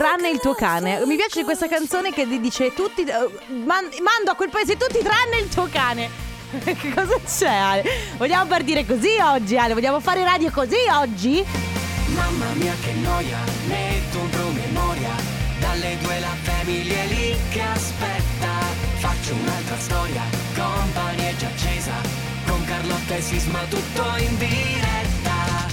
tranne il tuo cane. Mi piace questa canzone che dice tutti eh, man- mando a quel paese tutti tranne il tuo cane. che cosa c'è Ale? Vogliamo partire così oggi Ale? Vogliamo fare radio così oggi? Mamma mia che noia, metto un promemoria Dalle due la famiglia è lì che aspetta Faccio un'altra storia, company è già accesa Con Carlotta e Sisma tutto in diretta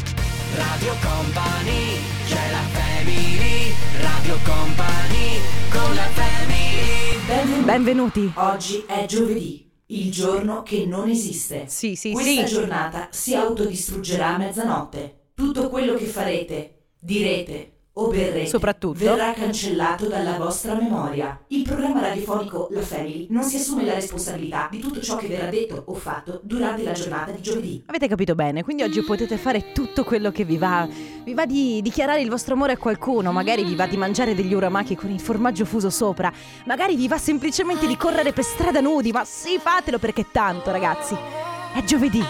Radio Company, c'è la family Radio Company, con la family Benvenuti. Benvenuti. Oggi è giovedì, il giorno che non esiste. Sì, sì, Questa sì. giornata si autodistruggerà a mezzanotte. Tutto quello che farete, direte o berrete Soprattutto. verrà cancellato dalla vostra memoria. Il programma radiofonico La Family non si assume la responsabilità di tutto ciò che verrà detto o fatto durante la giornata di giovedì. Avete capito bene, quindi oggi potete fare tutto quello che vi va. Vi va di dichiarare il vostro amore a qualcuno, magari vi va di mangiare degli uramaki con il formaggio fuso sopra, magari vi va semplicemente di correre per strada nudi, ma sì, fatelo perché tanto, ragazzi. È giovedì.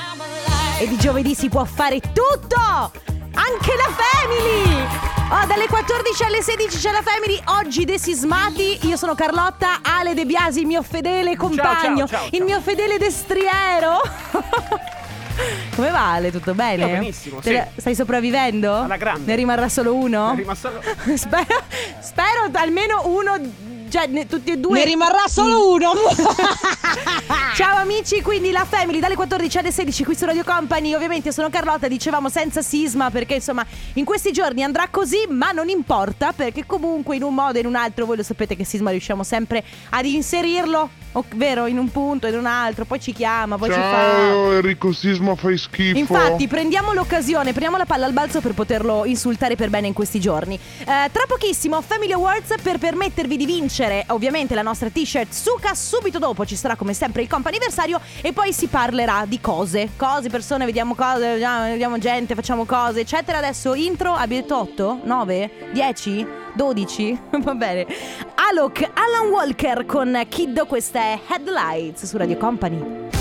E di giovedì si può fare tutto! Anche la family! Oh, dalle 14 alle 16 c'è la family, oggi De Sismati, io sono Carlotta, Ale De Biasi, il mio fedele compagno, ciao, ciao. il mio fedele destriero. Come va Ale? Tutto bene? Io benissimo, sì. Stai sopravvivendo? Alla grande. Ne rimarrà solo uno? È rimasto solo- spero, spero almeno uno, cioè ne- tutti e due. Ne rimarrà solo uno. Ciao amici, quindi la Family dalle 14 alle 16 qui su Radio Company. Ovviamente io sono Carlotta, dicevamo senza sisma perché insomma in questi giorni andrà così, ma non importa perché comunque in un modo o in un altro voi lo sapete che sisma riusciamo sempre ad inserirlo, ovvero in un punto, in un altro, poi ci chiama, poi ci fa Ciao Enrico Sisma fai schifo Infatti, prendiamo l'occasione, prendiamo la palla al balzo per poterlo insultare per bene in questi giorni. Eh, tra pochissimo, Family Awards per permettervi di vincere, ovviamente, la nostra t-shirt Suka. Subito dopo ci sarà, come sempre, il comp'anniversario. E poi si parlerà di cose. Cose, persone, vediamo cose, vediamo, gente, facciamo cose, eccetera. Adesso, intro, abbiamo detto 8, 9, 10. 12, va bene. Alok, Alan Walker con Kiddo, questa è Headlights su Radio Company.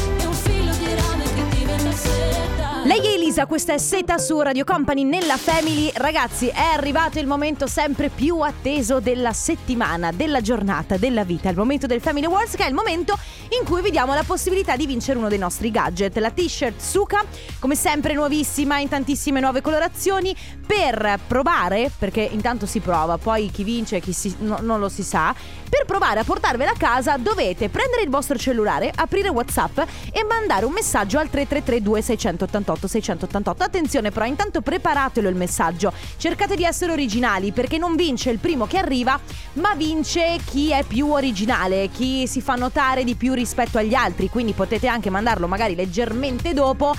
Lei è Elisa, questa è Seta su Radio Company nella Family. Ragazzi, è arrivato il momento sempre più atteso della settimana, della giornata, della vita. Il momento del Family Awards, che è il momento in cui vi diamo la possibilità di vincere uno dei nostri gadget. La t-shirt Suka, come sempre nuovissima, in tantissime nuove colorazioni, per provare, perché intanto si prova, poi chi vince, chi si- no- non lo si sa. Per provare a portarvela a casa dovete prendere il vostro cellulare, aprire WhatsApp e mandare un messaggio al 333 2688 688. Attenzione però, intanto preparatelo il messaggio. Cercate di essere originali perché non vince il primo che arriva, ma vince chi è più originale, chi si fa notare di più rispetto agli altri. Quindi potete anche mandarlo magari leggermente dopo.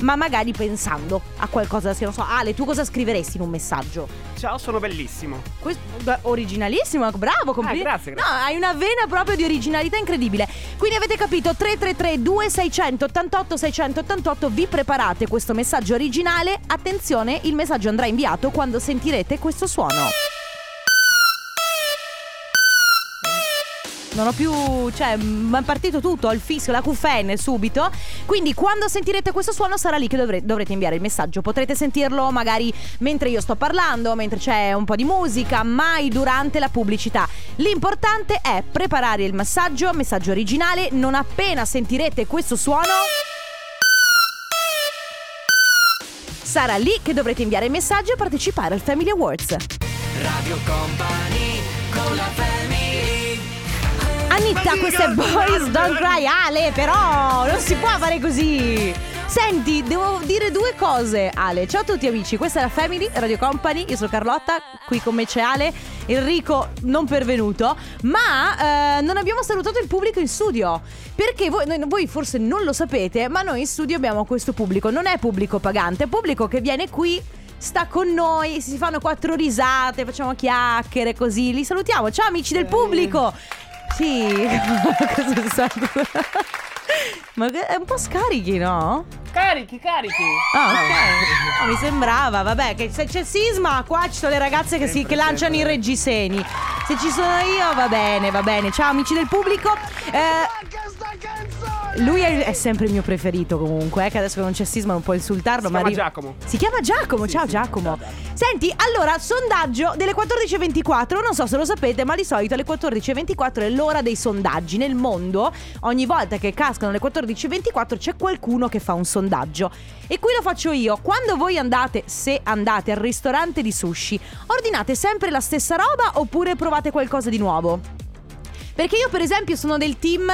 Ma magari pensando a qualcosa, che non so, Ale, tu cosa scriveresti in un messaggio? Ciao, sono bellissimo. Questo, beh, originalissimo, bravo, complimenti. Ah, grazie, grazie. No, hai una vena proprio di originalità incredibile. Quindi avete capito 333 2688 688 vi preparate questo messaggio originale. Attenzione, il messaggio andrà inviato quando sentirete questo suono. Non ho più, cioè, mi è partito tutto, ho il fischio, la QFN subito. Quindi quando sentirete questo suono sarà lì che dovre- dovrete inviare il messaggio. Potrete sentirlo magari mentre io sto parlando, mentre c'è un po' di musica, mai durante la pubblicità. L'importante è preparare il messaggio, messaggio originale. Non appena sentirete questo suono... Sarà lì che dovrete inviare il messaggio e partecipare al Family Awards. Radio Company, con la family Anitta, questo è Boys Don't Cry Ale, però non si può fare così. Senti, devo dire due cose, Ale. Ciao a tutti amici, questa è la Family Radio Company, io sono Carlotta, qui con me c'è Ale, Enrico non pervenuto, ma eh, non abbiamo salutato il pubblico in studio. Perché voi, noi- voi forse non lo sapete, ma noi in studio abbiamo questo pubblico, non è pubblico pagante, è pubblico che viene qui sta con noi, si fanno quattro risate, facciamo chiacchiere così. Li salutiamo. Ciao amici del pubblico. Sì, cosa è stato? Ma è un po' scarichi, no? Carichi, carichi. Ah, ok. No, mi sembrava, vabbè, che se c'è sisma, qua ci sono le ragazze che, si, che lanciano i reggiseni. Se ci sono io, va bene, va bene. Ciao amici del pubblico. Eh, lui è, è sempre il mio preferito comunque, eh, che adesso che non c'è sisma non può insultarlo. Si ma chiama arri- Giacomo. Si chiama Giacomo, Sì, ciao sì. Giacomo. Ciao, Senti, allora, sondaggio delle 14.24, non so se lo sapete, ma di solito alle 14.24 è l'ora dei sondaggi. Nel mondo, ogni volta che cascano le 14.24 c'è qualcuno che fa un sondaggio. E qui lo faccio io. Quando voi andate, se andate al ristorante di sushi, ordinate sempre la stessa roba oppure provate qualcosa di nuovo? Perché io, per esempio, sono del team.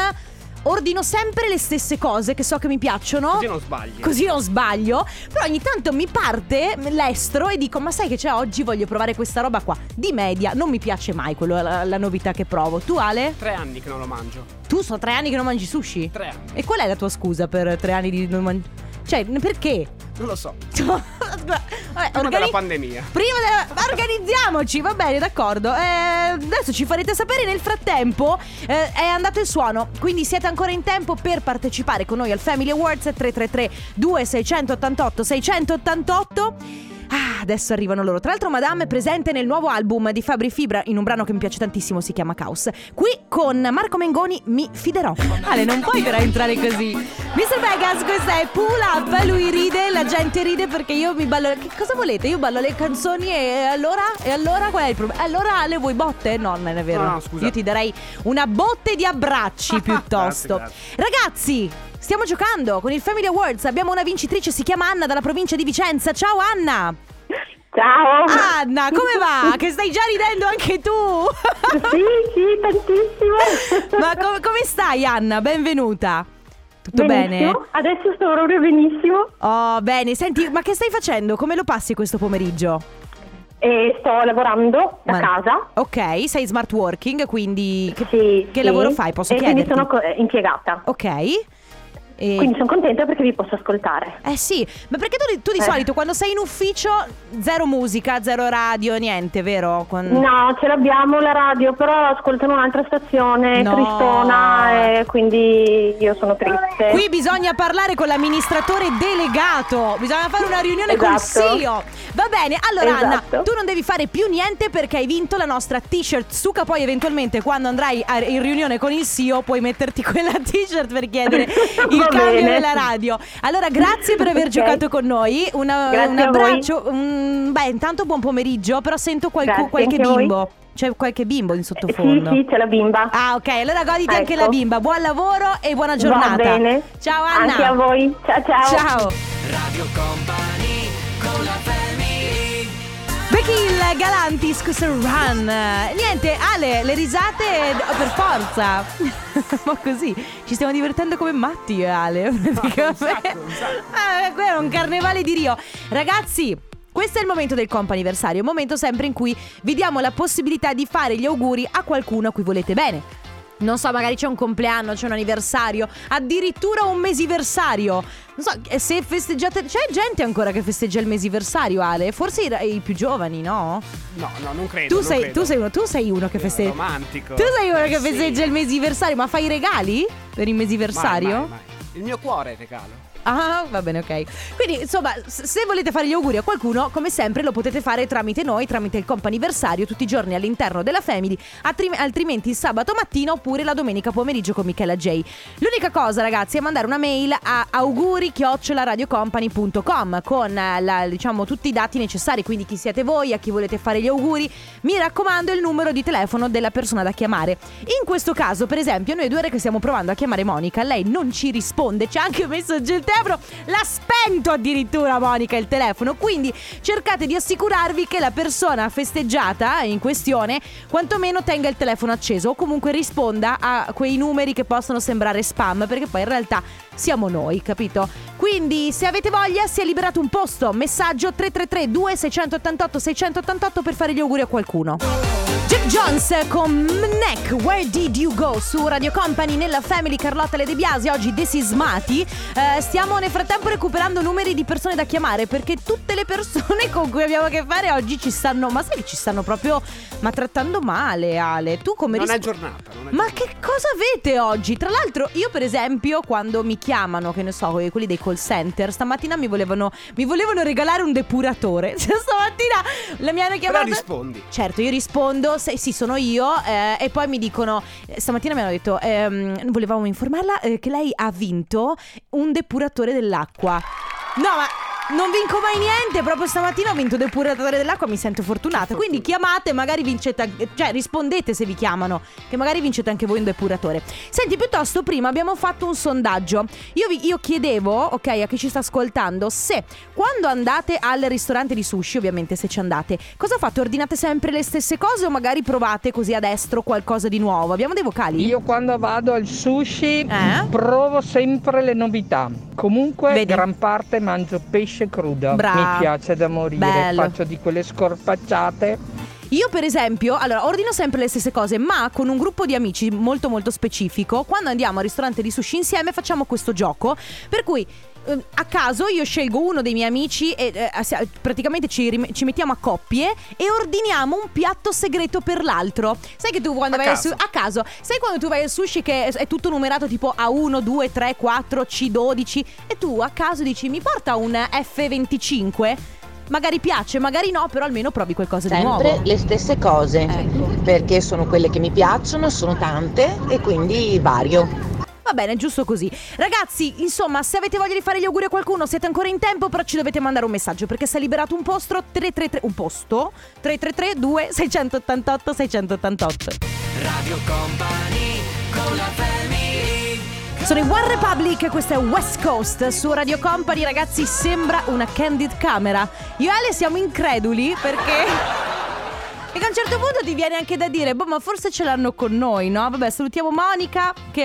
Ordino sempre le stesse cose che so che mi piacciono. Così non sbagli. Così non sbaglio. Però ogni tanto mi parte l'estro e dico: Ma sai che c'è oggi? Voglio provare questa roba qua. Di media, non mi piace mai quello, la, la novità che provo. Tu, Ale? Tre anni che non lo mangio. Tu sono tre anni che non mangi sushi? Tre anni. E qual è la tua scusa per tre anni di non mangiare? Cioè, perché? Non lo so. Vabbè, Prima organi- della pandemia. Prima della... Organizziamoci, va bene, d'accordo. Eh, adesso ci farete sapere. Nel frattempo eh, è andato il suono. Quindi siete ancora in tempo per partecipare con noi al Family Awards 333 2688 688. Ah, adesso arrivano loro. Tra l'altro, Madame è presente nel nuovo album di Fabri Fibra in un brano che mi piace tantissimo, si chiama Caos. Qui con Marco Mengoni mi fiderò. Ale, non puoi però entrare così. Mr. Vegas, questa è Pull Up. Lui ride, la gente ride perché io mi ballo. Che cosa volete? Io ballo le canzoni e allora? E allora qual è il problema? Allora le vuoi botte? No, non è vero. No, no, scusa. Io ti darei una botte di abbracci piuttosto. Grazie, Ragazzi, stiamo giocando con il Family Awards. Abbiamo una vincitrice, si chiama Anna dalla provincia di Vicenza. Ciao Anna! Ciao! Anna, come va? Che stai già ridendo anche tu? Sì, sì, tantissimo! Ma co- come stai Anna? Benvenuta. Tutto benissimo. bene? Adesso sto proprio benissimo Oh, bene. Senti, ma che stai facendo? Come lo passi questo pomeriggio? e sto lavorando da Ma- casa. Ok, sei smart working, quindi che, Sì, che sì. lavoro fai? Posso e chiederti? quindi sono eh, impiegata. Ok. E- Quindi sono contenta perché vi posso ascoltare. Eh sì, ma perché tu, di- tu di Eh. solito quando sei in ufficio zero musica, zero radio, niente, vero? Con- No, ce l'abbiamo la radio, però ascoltano un'altra stazione, No. Tristona, e quindi io sono triste. Qui bisogna parlare con l'amministratore delegato, bisogna fare una riunione col Esatto. CEO. Va bene, allora Anna, Esatto. tu non devi fare più niente perché hai vinto la nostra t-shirt Suca, poi eventualmente quando andrai in riunione con il CEO puoi metterti quella t-shirt per chiedere il Va cambio bene. della radio. Allora, grazie per aver Ok. giocato con noi, Una- un abbraccio, un- beh intanto buon pomeriggio, però sento qualcu- qualche anche a voi. bimbo, c'è qualche bimbo in sottofondo. Sì, sì, c'è la bimba. Ah, ok, allora goditi anche Ecco. la bimba. Buon lavoro e buona giornata. Va bene. Ciao Anna. Anche a voi. Ciao ciao. Ciao. Radio Company con la family Becky Hill, Galantis, Run. Niente, Ale, le risate per forza. Ma così, ci stiamo divertendo come matti io e Ale. praticamente. sacco, un sacco. Ah, quello è un carnevale di Rio. Ragazzi, questo è il momento del comp'anniversario, un momento sempre in cui vi diamo la possibilità di fare gli auguri a qualcuno a cui volete bene. Non so, magari c'è un compleanno, c'è un anniversario, addirittura un mesiversario. Non so, eh, se festeggiate. C'è gente ancora che festeggia il mesiversario, Ale? Forse i, i più giovani, no? No, no, non credo. Tu non sei, credo. tu sei uno, tu sei uno che festeggia. Romantico. Tu sei uno che Sì. festeggia il mesiversario, ma fai i regali per il Mai, mesiversario? mai, mai. Il mio cuore regalo. Ah, va bene, ok. Quindi, insomma, se volete fare gli auguri a qualcuno, come sempre lo potete fare tramite noi, tramite il comp'anniversario, tutti i giorni all'interno della Family, altrimenti il sabato mattina oppure la domenica pomeriggio con Michela J. L'unica cosa, ragazzi, è mandare una mail a auguri-radiocompany.com con la- diciamo tutti i dati necessari, quindi chi siete voi, a chi volete fare gli auguri. Mi raccomando il numero di telefono della persona da chiamare. In questo caso, per esempio, noi due ore che stiamo provando a chiamare Monica, lei non ci risponde, ci ha anche messo giù il telefono, l'ha spento addirittura Monica il telefono, quindi cercate di assicurarvi che la persona festeggiata in questione quantomeno tenga il telefono acceso o comunque risponda a quei numeri che possono sembrare spam, perché poi in realtà siamo noi, capito? Quindi se avete voglia si è liberato un posto, messaggio 333 2688 688 per fare gli auguri a qualcuno. Jack Jones con Neck, Where Did You Go? Su Radio Company nella Family Carlotta Le De Biasi, oggi desismati. Eh, stiamo nel frattempo recuperando numeri di persone da chiamare perché tutte le persone con cui abbiamo a che fare oggi ci stanno, ma sai che ci stanno proprio ma trattando male, Ale. Tu come Non è giornata. Non è Ma giornata. che cosa avete oggi? Tra l'altro, io, per esempio, quando mi chiamano, che ne so, quelli dei call center, stamattina mi volevano, mi volevano regalare un depuratore. Cioè, stamattina la mi hanno Però chiamato. rispondi. Certo, io rispondo. Se sì, sì, sono io. eh, e poi mi dicono, eh, stamattina mi hanno detto, ehm, volevamo informarla eh, che lei ha vinto un depuratore dell'acqua. No, ma non vinco mai niente. Proprio stamattina ho vinto depuratore dell'acqua. Mi sento fortunata. Quindi chiamate, magari vincete. Cioè, rispondete se vi chiamano. Che magari vincete anche voi un depuratore. Senti, piuttosto, prima abbiamo fatto un sondaggio. Io, vi- io chiedevo, ok, a chi ci sta ascoltando, se quando andate al ristorante di sushi, ovviamente se ci andate, cosa fate? Ordinate sempre le stesse cose o magari provate così a destro qualcosa di nuovo? Abbiamo dei vocali? Io quando vado al sushi Eh? provo sempre le novità. Comunque Vedi? gran parte mangio pesce crudo. Bravo. Mi piace da morire. Bello. Faccio di quelle scorpacciate. Io per esempio, allora ordino sempre le stesse cose, ma con un gruppo di amici molto molto specifico, quando andiamo al ristorante di sushi insieme facciamo questo gioco, per cui a caso io scelgo uno dei miei amici e eh, praticamente ci, rim- ci mettiamo a coppie e ordiniamo un piatto segreto per l'altro. Sai che tu quando A vai al caso. sushi a caso, sai quando tu vai al sushi che è, tutto numerato tipo A1, 2, 3, 4, C12 e tu a caso dici mi porta un F25? Magari piace, magari no, però almeno provi qualcosa di nuovo. Sempre le stesse cose, Ecco. perché sono quelle che mi piacciono, sono tante e quindi vario. Va bene, giusto così. Ragazzi, insomma, se avete voglia di fare gli auguri a qualcuno, siete ancora in tempo, però ci dovete mandare un messaggio perché si è liberato un posto 333 un posto 333 2688 688. Radio Company con la family Sono in One Republic, questa è West Coast su Radio Company, ragazzi, sembra una candid camera. Io e Ale siamo increduli perché E a un certo punto ti viene anche da dire, boh, ma forse ce l'hanno con noi, no? Vabbè, salutiamo Monica, che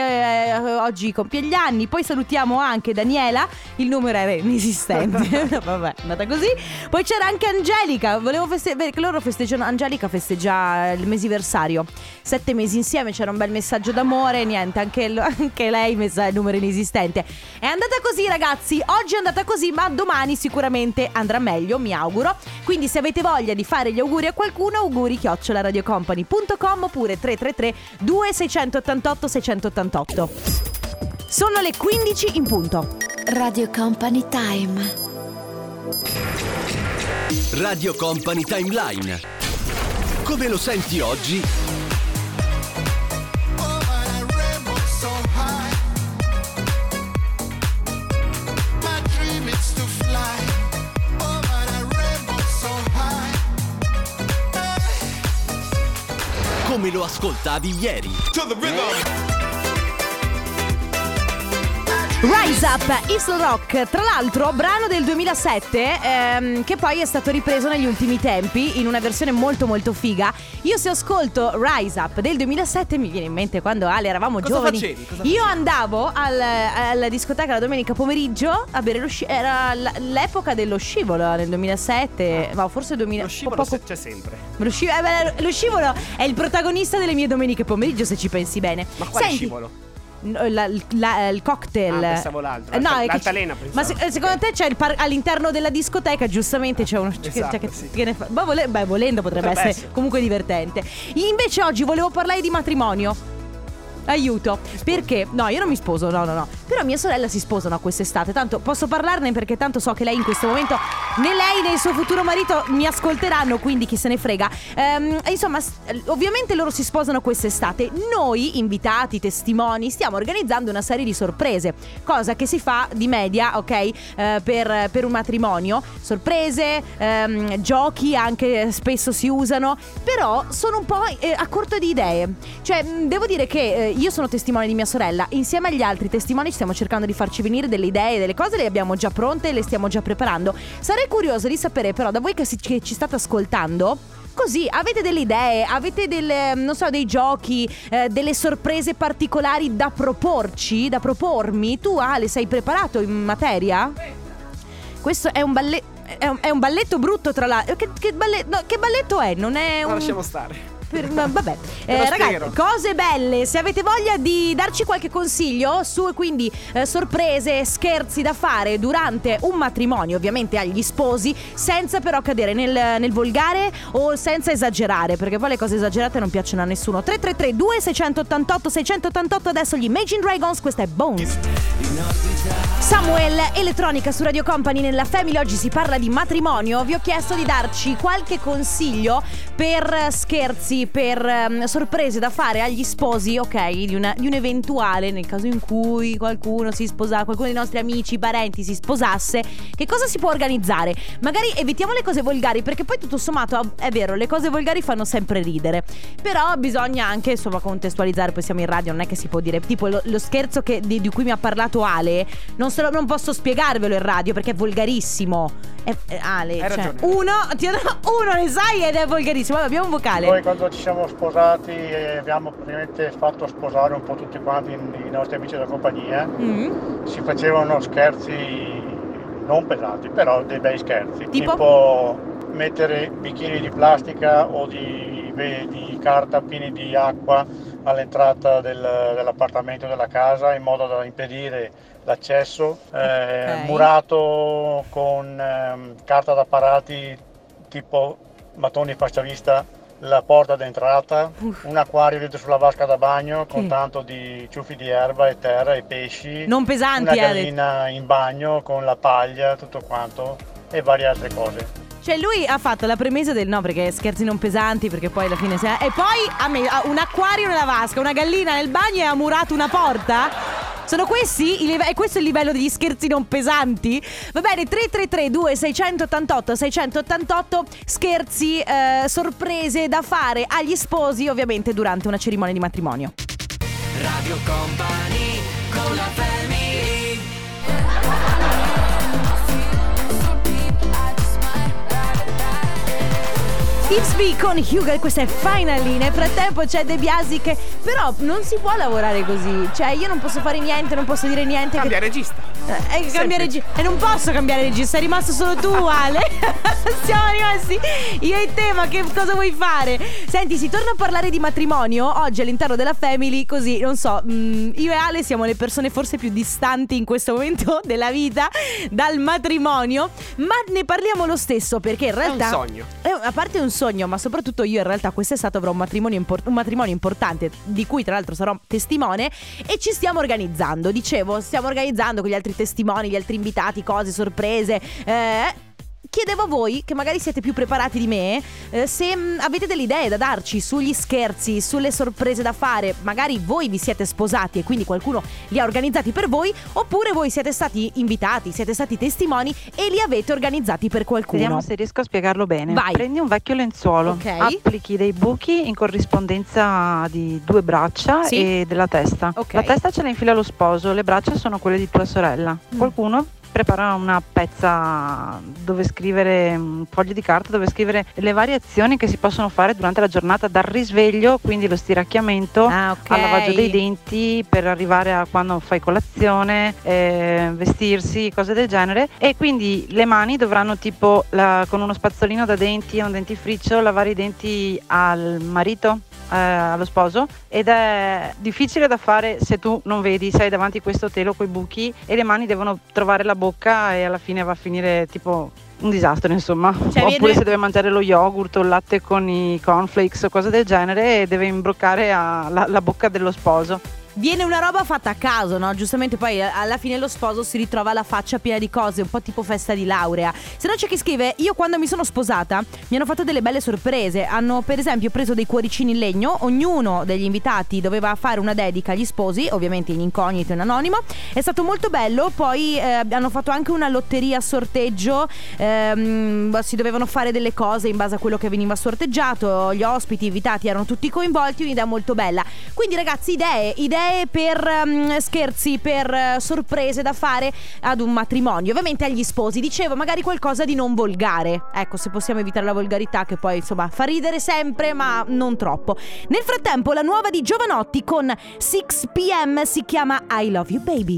eh, oggi compie gli anni. Poi salutiamo anche Daniela, il numero era inesistente. Vabbè, è andata così. Poi c'era anche Angelica, volevo festeggiare, che loro festeggiano, Angelica festeggia il mesiversario. Sette mesi insieme, c'era un bel messaggio d'amore, niente, anche, lo- anche lei messa il numero inesistente. È andata così, ragazzi. Oggi è andata così, ma domani sicuramente andrà meglio, mi auguro. Quindi se avete voglia di fare gli auguri a qualcuno, auguri chioccioladradiocompany.com oppure 333 2688 688. Sono le 15 in punto. Radio Company Time. Radio Company Timeline. Come lo senti oggi? Ascoltavi ieri? Rise Up, Isle Rock, tra l'altro brano del 2007 ehm, che poi è stato ripreso negli ultimi tempi in una versione molto molto figa. Io se ascolto Rise Up del 2007 mi viene in mente quando Ale eravamo Cosa giovani. facevi? Cosa Io andavo al- alla discoteca la domenica pomeriggio a bere lo sci- era l'epoca dello scivolo nel 2007, ma forse 2000 Lo scivolo poco- c'è sempre. lo, sci- eh, beh, lo scivolo è il protagonista delle mie domeniche pomeriggio se ci pensi bene. Ma quale Senti, scivolo? No, la- la- il cocktail. Ah, pensavo l'altro. Eh, no, che l'altalena, c- pensavo. Ma se- eh, secondo te c'è par- all'interno della discoteca, giustamente c'è uno. che- Esatto, cioè, che, sì. che ne fa- vole- beh, volendo potrebbe, Potrebbe essere, essere. comunque divertente. Invece oggi volevo parlare di matrimonio. Aiuto, perché? No, io non mi sposo, no, no, no. Però mia sorella si sposano quest'estate. Tanto posso parlarne perché tanto so che lei in questo momento né lei né il suo futuro marito mi ascolteranno, quindi chi se ne frega. Ehm, insomma, ovviamente loro si sposano quest'estate. Noi, invitati, testimoni, stiamo organizzando una serie di sorprese, cosa che si fa di media, ok, eh, per, per un matrimonio. Sorprese, ehm, giochi anche spesso si usano, però sono un po' eh, a corto di idee. Cioè, devo dire che eh, io sono testimone di mia sorella, insieme agli altri testimoni stiamo cercando di farci venire delle idee, delle cose, le abbiamo già pronte le stiamo già preparando. Sarei curiosa di sapere però da voi che, si- che ci state ascoltando. Così avete delle idee, avete delle, non so, dei giochi, eh, delle sorprese particolari da proporci, da propormi? Tu Ale sei preparato in materia? Questo è un balletto. È un, è un balletto brutto tra l'altro. Che, che balle- no, che balletto è? Non è Ma un. lasciamo stare. Per- ma vabbè, Eh, ragazzi, cose belle. Se avete voglia di darci qualche consiglio su quindi eh, sorprese, scherzi da fare durante un matrimonio, ovviamente agli sposi, senza però cadere nel, nel volgare o senza esagerare, perché poi le cose esagerate non piacciono a nessuno. 333 2688 688 adesso gli Imagine Dragons, questa è Bones. Samuel, elettronica su Radio Company nella Family. Oggi si parla di matrimonio. Vi ho chiesto di darci qualche consiglio per scherzi, per ehm, sorprese da fare agli sposi, ok? Di, una- di un eventuale, nel caso in cui qualcuno si sposa, qualcuno dei nostri amici, parenti si sposasse. Che cosa si può organizzare? Magari evitiamo le cose volgari, perché poi tutto sommato è vero, le cose volgari fanno sempre ridere. Però bisogna anche, insomma, contestualizzare. Poi siamo in radio, non è che si può dire. Tipo lo, lo scherzo che- di, di cui mi ha parlato Ale, non, lo- non posso spiegarvelo in radio perché è volgarissimo. È, è- Ale, cioè, uno, ti- uno ne sai ed è volgarissimo. Vabbè, abbiamo un vocale. Noi quando ci siamo sposati eh, abbiamo praticamente fatto sposare un po' tutti quanti i nostri amici della compagnia. Mm. Si facevano scherzi non pesanti, però dei bei scherzi. Tipo? mettere bicchieri di plastica o di, beh, di carta pieni di acqua all'entrata del- dell'appartamento della casa in modo da impedire l'accesso, eh, Ok. murato con ehm, carta da parati tipo mattoni facciavista la porta d'entrata, un acquario dentro sulla vasca da bagno con Che? tanto di ciuffi di erba e terra e pesci, Non pesanti, una Ale. gallina in bagno con la paglia, tutto quanto e varie altre cose. Cioè, lui ha fatto la premessa del no, perché scherzi non pesanti, perché poi alla fine. si- E poi ha messo un acquario nella vasca, una gallina nel bagno e ha murato una porta? Sono questi? i live- è questo il livello degli scherzi non pesanti? Va bene, 333 2688 688 scherzi, eh, sorprese da fare agli sposi, ovviamente durante una cerimonia di matrimonio. Radio Company con la family B con Hugo, questa è Finally. Nel frattempo c'è De Biasi che però non si può lavorare così. Cioè, io non posso fare niente, non posso dire niente. Cambia che... regista. Eh, eh, cambiare regista. E non posso cambiare regista, sei rimasto solo tu, Ale. Siamo rimasti io e te, ma che cosa vuoi fare? Senti, si torna a parlare di matrimonio oggi all'interno della Family, così, non so, mm, io e Ale siamo le persone forse più distanti in questo momento della vita dal matrimonio, ma ne parliamo lo stesso perché in È un realtà... sogno. Eh, a parte un sogno, ma soprattutto io in realtà quest'estate avrò un matrimonio, impor- un matrimonio importante di cui tra l'altro sarò testimone e ci stiamo organizzando. Dicevo, stiamo organizzando con gli altri testimoni, gli altri invitati, cose, sorprese. Eh, Chiedevo a voi, che magari siete più preparati di me, eh, se mh, avete delle idee da darci sugli scherzi, sulle sorprese da fare. Magari voi vi siete sposati e quindi qualcuno li ha organizzati per voi, oppure voi siete stati invitati, siete stati testimoni e li avete organizzati per qualcuno. Vediamo se riesco a spiegarlo bene. Vai. Prendi un vecchio lenzuolo, Ok. applichi dei buchi in corrispondenza di due braccia Sì. e della testa. Ok. La testa ce la infila lo sposo, le braccia sono quelle di tua sorella. Mm. Qualcuno prepara una pezza dove scrivere un foglio di carta dove scrivere le varie azioni che si possono fare durante la giornata dal risveglio, quindi lo stiracchiamento Ah, ok. al lavaggio dei denti per arrivare a quando fai colazione, eh, vestirsi, cose del genere. E quindi le mani dovranno tipo la- con uno spazzolino da denti e un dentifricio lavare i denti al marito. Eh, allo sposo ed è difficile da fare se tu non vedi, sei davanti a questo telo con i buchi e le mani devono trovare la bocca e alla fine va a finire tipo un disastro insomma. Cioè, oppure viene- se deve mangiare lo yogurt o il latte con i cornflakes o cose del genere deve imbroccare a- la, la bocca dello sposo Viene una roba fatta a caso, no? Giustamente poi eh, alla fine lo sposo si ritrova la faccia piena di cose, un po' tipo festa di laurea. Se no c'è chi scrive, io quando mi sono sposata mi hanno fatto delle belle sorprese. Hanno per esempio preso dei cuoricini in legno, ognuno degli invitati doveva fare una dedica agli sposi, ovviamente in incognito e in anonimo. È stato molto bello, poi eh, hanno fatto anche una lotteria a sorteggio, ehm, si dovevano fare delle cose in base a quello che veniva sorteggiato, gli ospiti invitati erano tutti coinvolti, un'idea molto bella. Quindi ragazzi, idee, idee per ehm, scherzi, per eh, sorprese da fare ad un matrimonio, ovviamente agli sposi. Dicevo, magari qualcosa di non volgare. Ecco, se possiamo evitare la volgarità che poi insomma fa ridere sempre, ma non troppo. Nel frattempo, la nuova di Giovanotti con 6pm si chiama I Love You Baby.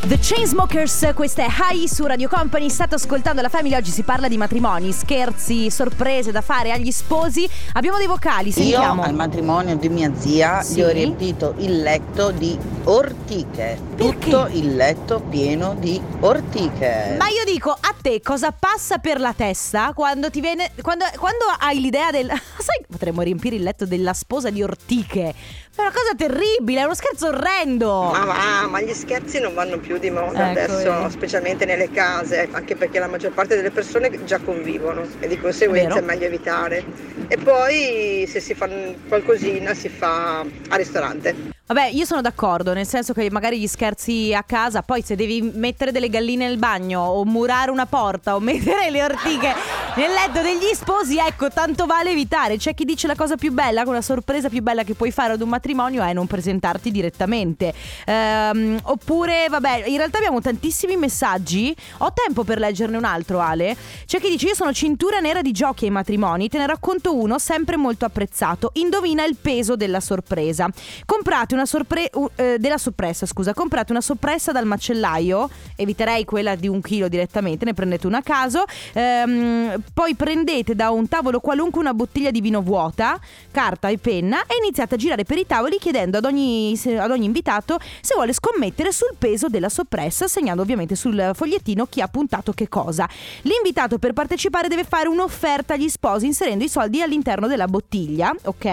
The Chainsmokers, questa è High su Radio Company, state ascoltando la Family, oggi si parla di matrimoni, scherzi, sorprese da fare agli sposi. Abbiamo dei vocali, sentiamo. Io al matrimonio di mia zia Sì? gli ho riempito il letto di ortiche. Tutto il letto pieno di ortiche. Ma io dico a te cosa passa per la testa quando ti viene. Quando, quando hai l'idea del. Sai, potremmo riempire il letto della sposa di ortiche. È una cosa terribile, è uno scherzo orrendo. Ma va, ma gli scherzi non vanno più di moda Ecco, adesso, vedi. specialmente nelle case, anche perché la maggior parte delle persone già convivono e di conseguenza Vero. è meglio evitare. E poi se si fa qualcosina si fa al ristorante. Vabbè, io sono d'accordo, nel senso che magari gli scherzi a casa, poi se devi mettere delle galline nel bagno o murare una porta o mettere le ortiche nel letto degli sposi, ecco, tanto vale evitare. C'è chi dice la cosa più bella, una sorpresa più bella che puoi fare ad un matrimonio è non presentarti direttamente. Ehm, oppure, vabbè, in realtà abbiamo tantissimi messaggi. Ho tempo per leggerne un altro, Ale. C'è chi dice io sono cintura nera di giochi ai matrimoni, te ne racconto uno sempre molto apprezzato. Indovina il peso della sorpresa. Comprate una sorpresa della soppressa, scusa, comprate una soppressa dal macellaio, eviterei quella di un chilo direttamente, ne prendete una a caso, ehm, poi prendete da un tavolo qualunque una bottiglia di vino vuota, carta e penna e iniziate a girare per i tavoli chiedendo ad ogni, ad ogni invitato se vuole scommettere sul peso della soppressa, segnando ovviamente sul fogliettino chi ha puntato che cosa. L'invitato per partecipare deve fare un'offerta agli sposi inserendo i soldi all'interno della bottiglia, ok?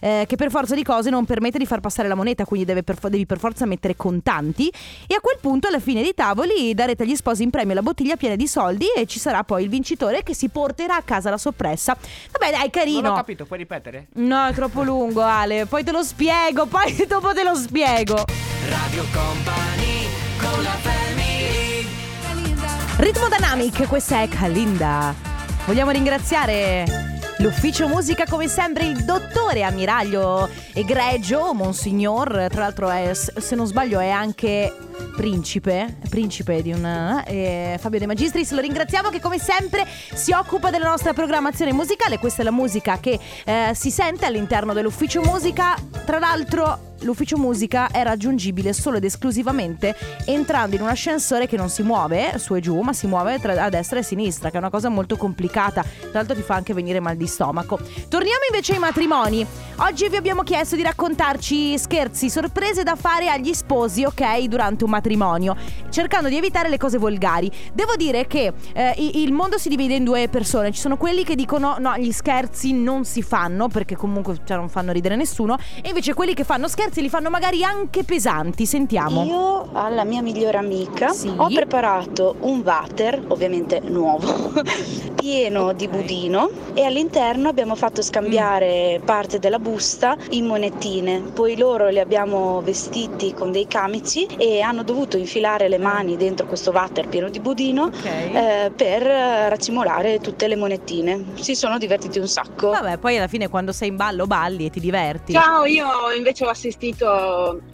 Eh, che per forza di cose non permette di far passare la moneta, quindi deve per devi per forza mettere contanti. E a quel punto, alla fine dei tavoli, darete agli sposi in premio la bottiglia piena di soldi e ci sarà poi il vincitore che si porterà a casa la soppressa. Vabbè, dai, carino. Non ho capito, puoi ripetere? No, è troppo lungo, Ale. Poi te lo spiego, poi dopo te lo spiego. Radio Company con la family Ritmo Dynamic, questa è Kalinda. Vogliamo ringraziare l'ufficio musica come sempre il dottore ammiraglio egregio, Monsignor, tra l'altro è, se non sbaglio è anche principe, principe di un eh, Fabio De Magistris, lo ringraziamo che come sempre si occupa della nostra programmazione musicale, questa è la musica che eh, si sente all'interno dell'ufficio musica, tra l'altro l'ufficio musica è raggiungibile solo ed esclusivamente entrando in un ascensore che non si muove su e giù, ma si muove tra- a destra e a sinistra, che è una cosa molto complicata. Tra l'altro ti fa anche venire mal di stomaco. Torniamo invece ai matrimoni. Oggi vi abbiamo chiesto di raccontarci scherzi, sorprese da fare agli sposi, ok, durante un matrimonio, cercando di evitare le cose volgari. Devo dire che eh, il mondo si divide in due persone. Ci sono quelli che dicono no, gli scherzi non si fanno perché comunque cioè, non fanno ridere nessuno, e invece quelli che fanno scherzi li fanno magari anche pesanti. Sentiamo. Io alla mia migliore amica Sì. ho preparato un water, ovviamente nuovo, pieno di budino e all'interno abbiamo fatto scambiare parte della busta in monetine. Poi loro li abbiamo vestiti con dei camici e hanno dovuto infilare le mani dentro questo water pieno di budino eh, per eh, racimolare tutte le monetine. Si sono divertiti un sacco. Vabbè, poi alla fine quando sei in ballo balli e ti diverti. Ciao, io invece ho assistito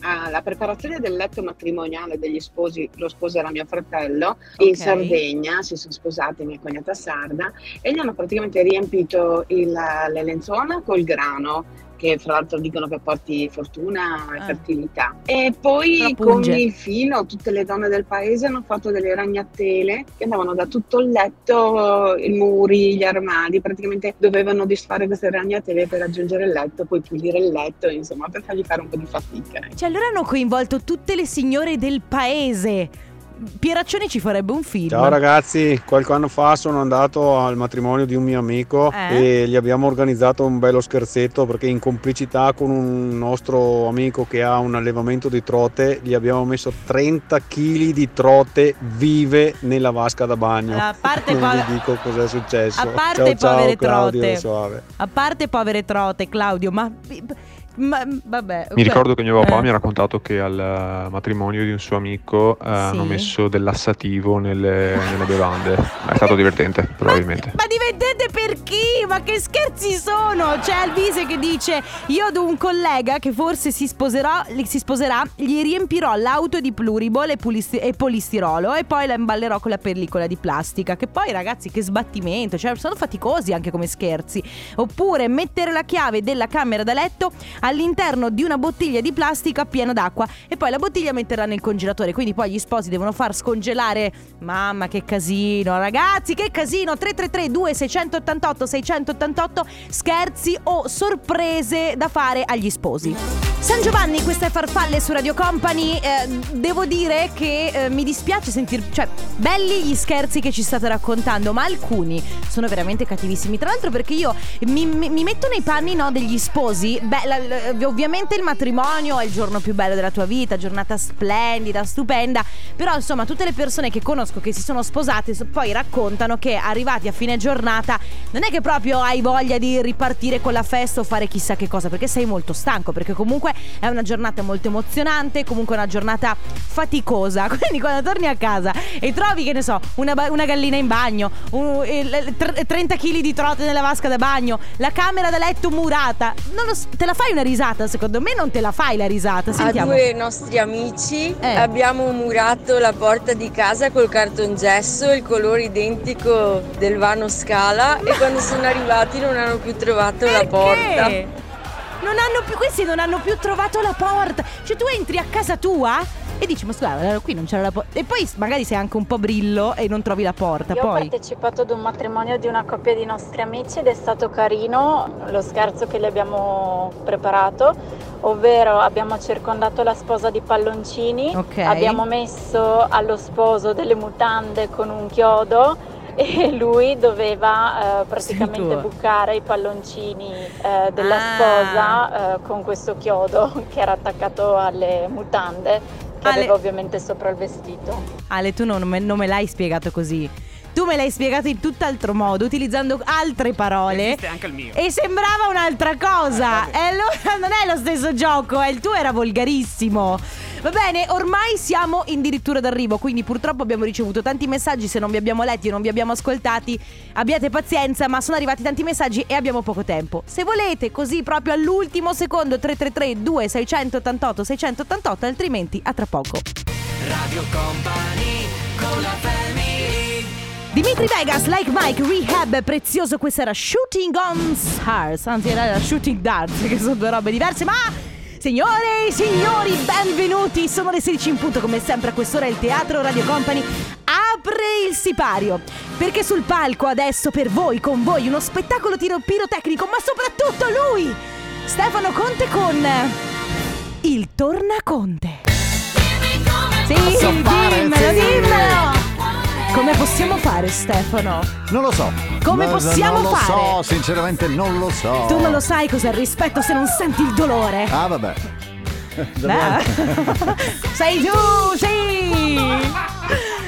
alla preparazione del letto matrimoniale degli sposi, lo sposo era mio fratello, in Ok. Sardegna, si sono sposati mia cognata sarda e gli hanno praticamente riempito il- le lenzuola col grano che fra l'altro dicono che porti fortuna e Ah. fertilità. E poi Però con il filo tutte le donne del paese hanno fatto delle ragnatele che andavano da tutto il letto, i muri, gli armadi, praticamente dovevano disfare queste ragnatele per raggiungere il letto, poi pulire il letto, insomma, per fargli fare un po' di fatica. Cioè, allora hanno coinvolto tutte le signore del paese. Pieraccioni ci farebbe un film. Ciao ragazzi, qualche anno fa sono andato al matrimonio di un mio amico Eh? e gli abbiamo organizzato un bello scherzetto perché in complicità con un nostro amico che ha un allevamento di trote gli abbiamo messo 30 kg di trote vive nella vasca da bagno. A parte non poi- vi dico cos'è successo. A parte ciao, ciao, povere Claudio trote. A parte povere trote, Claudio, ma. Ma vabbè. Mi ricordo che mio papà Eh. mi ha raccontato che al eh, matrimonio di un suo amico eh, hanno messo del lassativo nelle, nelle bevande. È stato divertente, probabilmente. Ma divertente per chi? Ma che scherzi sono? C'è Alvise che dice: Io ad un collega che forse si sposerà, si sposerà gli riempirò l'auto di pluriball e, pulisti- e polistirolo e poi la imballerò con la pellicola di plastica. Che poi, ragazzi, che sbattimento! Cioè, sono faticosi anche come scherzi. Oppure mettere la chiave della camera da letto all'interno di una bottiglia di plastica piena d'acqua e poi la bottiglia metterla nel congelatore. Quindi poi gli sposi devono far scongelare. Mamma, che casino, ragazzi, che casino! 333 2688 688 scherzi o sorprese da fare agli sposi. San Giovanni, queste farfalle su Radio Company. eh, devo dire che eh, mi dispiace sentir. Cioè, belli gli scherzi che ci state raccontando, ma alcuni sono veramente cattivissimi. Tra l'altro, perché io mi, mi- mi metto nei panni no, degli sposi. Beh, la- l- ovviamente il matrimonio è il giorno più bello della tua vita, giornata splendida, stupenda, però insomma tutte le persone che conosco che si sono sposate poi raccontano che arrivati a fine giornata non è che proprio hai voglia di ripartire con la festa o fare chissà che cosa, perché sei molto stanco, perché comunque è una giornata molto emozionante, comunque una giornata faticosa, quindi quando torni a casa e trovi che ne so, una, ba- una gallina in bagno, un- tr- 30 kg di trote nella vasca da bagno, la camera da letto murata, lo te la fai una risata? Secondo me non te la fai la risata. Sentiamo. A due nostri amici Eh. abbiamo murato la porta di casa col cartongesso, il colore identico del vano scala e quando sono arrivati non hanno più trovato la porta. Non hanno più, questi non hanno più trovato la porta. Cioè tu entri a casa tua e dici ma scusa, qui non c'era la porta. E poi magari sei anche un po' brillo e non trovi la porta. Io ho poi. partecipato ad un matrimonio di una coppia di nostri amici ed è stato carino lo scherzo che le abbiamo preparato, ovvero abbiamo circondato la sposa di palloncini, Ok. abbiamo messo allo sposo delle mutande con un chiodo e lui doveva eh, praticamente bucare i palloncini eh, della Ah. sposa eh, con questo chiodo che era attaccato alle mutande che Ale- aveva ovviamente sopra il vestito. Ale, tu non me, non me l'hai spiegato così. Tu me l'hai spiegato in tutt'altro modo, utilizzando altre parole. Esiste anche il mio. E sembrava un'altra cosa. e allora non è lo stesso gioco, eh, il tuo era volgarissimo. Va bene, ormai siamo addirittura d'arrivo, quindi purtroppo abbiamo ricevuto tanti messaggi, se non vi abbiamo letti e non vi abbiamo ascoltati, abbiate pazienza, ma sono arrivati tanti messaggi e abbiamo poco tempo. Se volete, così proprio all'ultimo secondo 333 2688 688, altrimenti a tra poco. Radio Company con la family Dimitri Vegas, Like Mike, Rehab, prezioso, questa era Shooting on Stars, anzi era Shooting Darts, che sono due robe diverse, ma signore e signori, benvenuti, sono le 16 in punto, come sempre a quest'ora il Teatro Radio Company apre il sipario, perché sul palco adesso per voi, con voi, uno spettacolo tiro pirotecnico, ma soprattutto lui, Stefano Conte con il Tornaconte. Sì, dimmelo, dimmelo! Come possiamo fare Stefano? Non lo so. Come No, possiamo non lo fare? so, sinceramente non lo so. Tu non lo sai cos'è il rispetto se non senti il dolore. Ah, vabbè. Beh. sei tu, sì!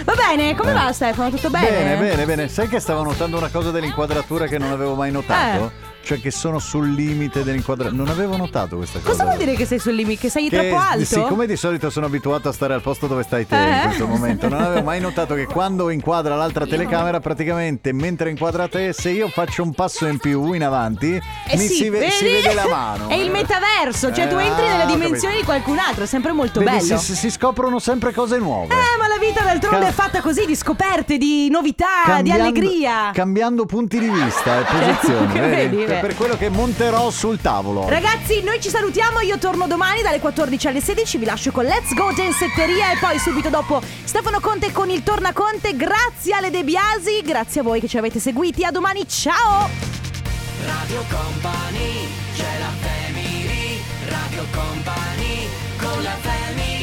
Va bene, come va Stefano? Tutto bene? Bene, bene, bene. Sai che stavo notando una cosa dell'inquadratura che non avevo mai notato? Eh. Cioè che sono sul limite dell'inquadratura. Non avevo notato questa cosa. Cosa vuol dire che sei sul limite? Che sei Che, troppo alto? Siccome di solito sono abituato a stare al posto dove stai te Eh. in questo momento, non avevo mai notato che quando inquadra l'altra telecamera, praticamente mentre inquadra te, se io faccio un passo in più in avanti, Eh mi sì, si, ve- si vede la mano. È il metaverso, cioè Eh, tu entri ah, nelle ho dimensioni capito. di qualcun altro, è sempre molto Vedi, bello. si, si- scoprono sempre cose nuove. Eh, ma la vita d'altronde Ca- è fatta così di scoperte, di novità, di Cambiando- allegria. Cambiando punti di vista e posizioni. Che vedi? vedi, Beh. per quello che monterò sul tavolo. Ragazzi, noi ci salutiamo, io torno domani dalle 14 alle 16, vi lascio con Let's Go Gensetteria e poi subito dopo Stefano Conte con il Tornaconte. Grazie alle De Biasi, grazie a voi che ci avete seguiti, a domani, ciao! Radio Company c'è la family Radio Company con la family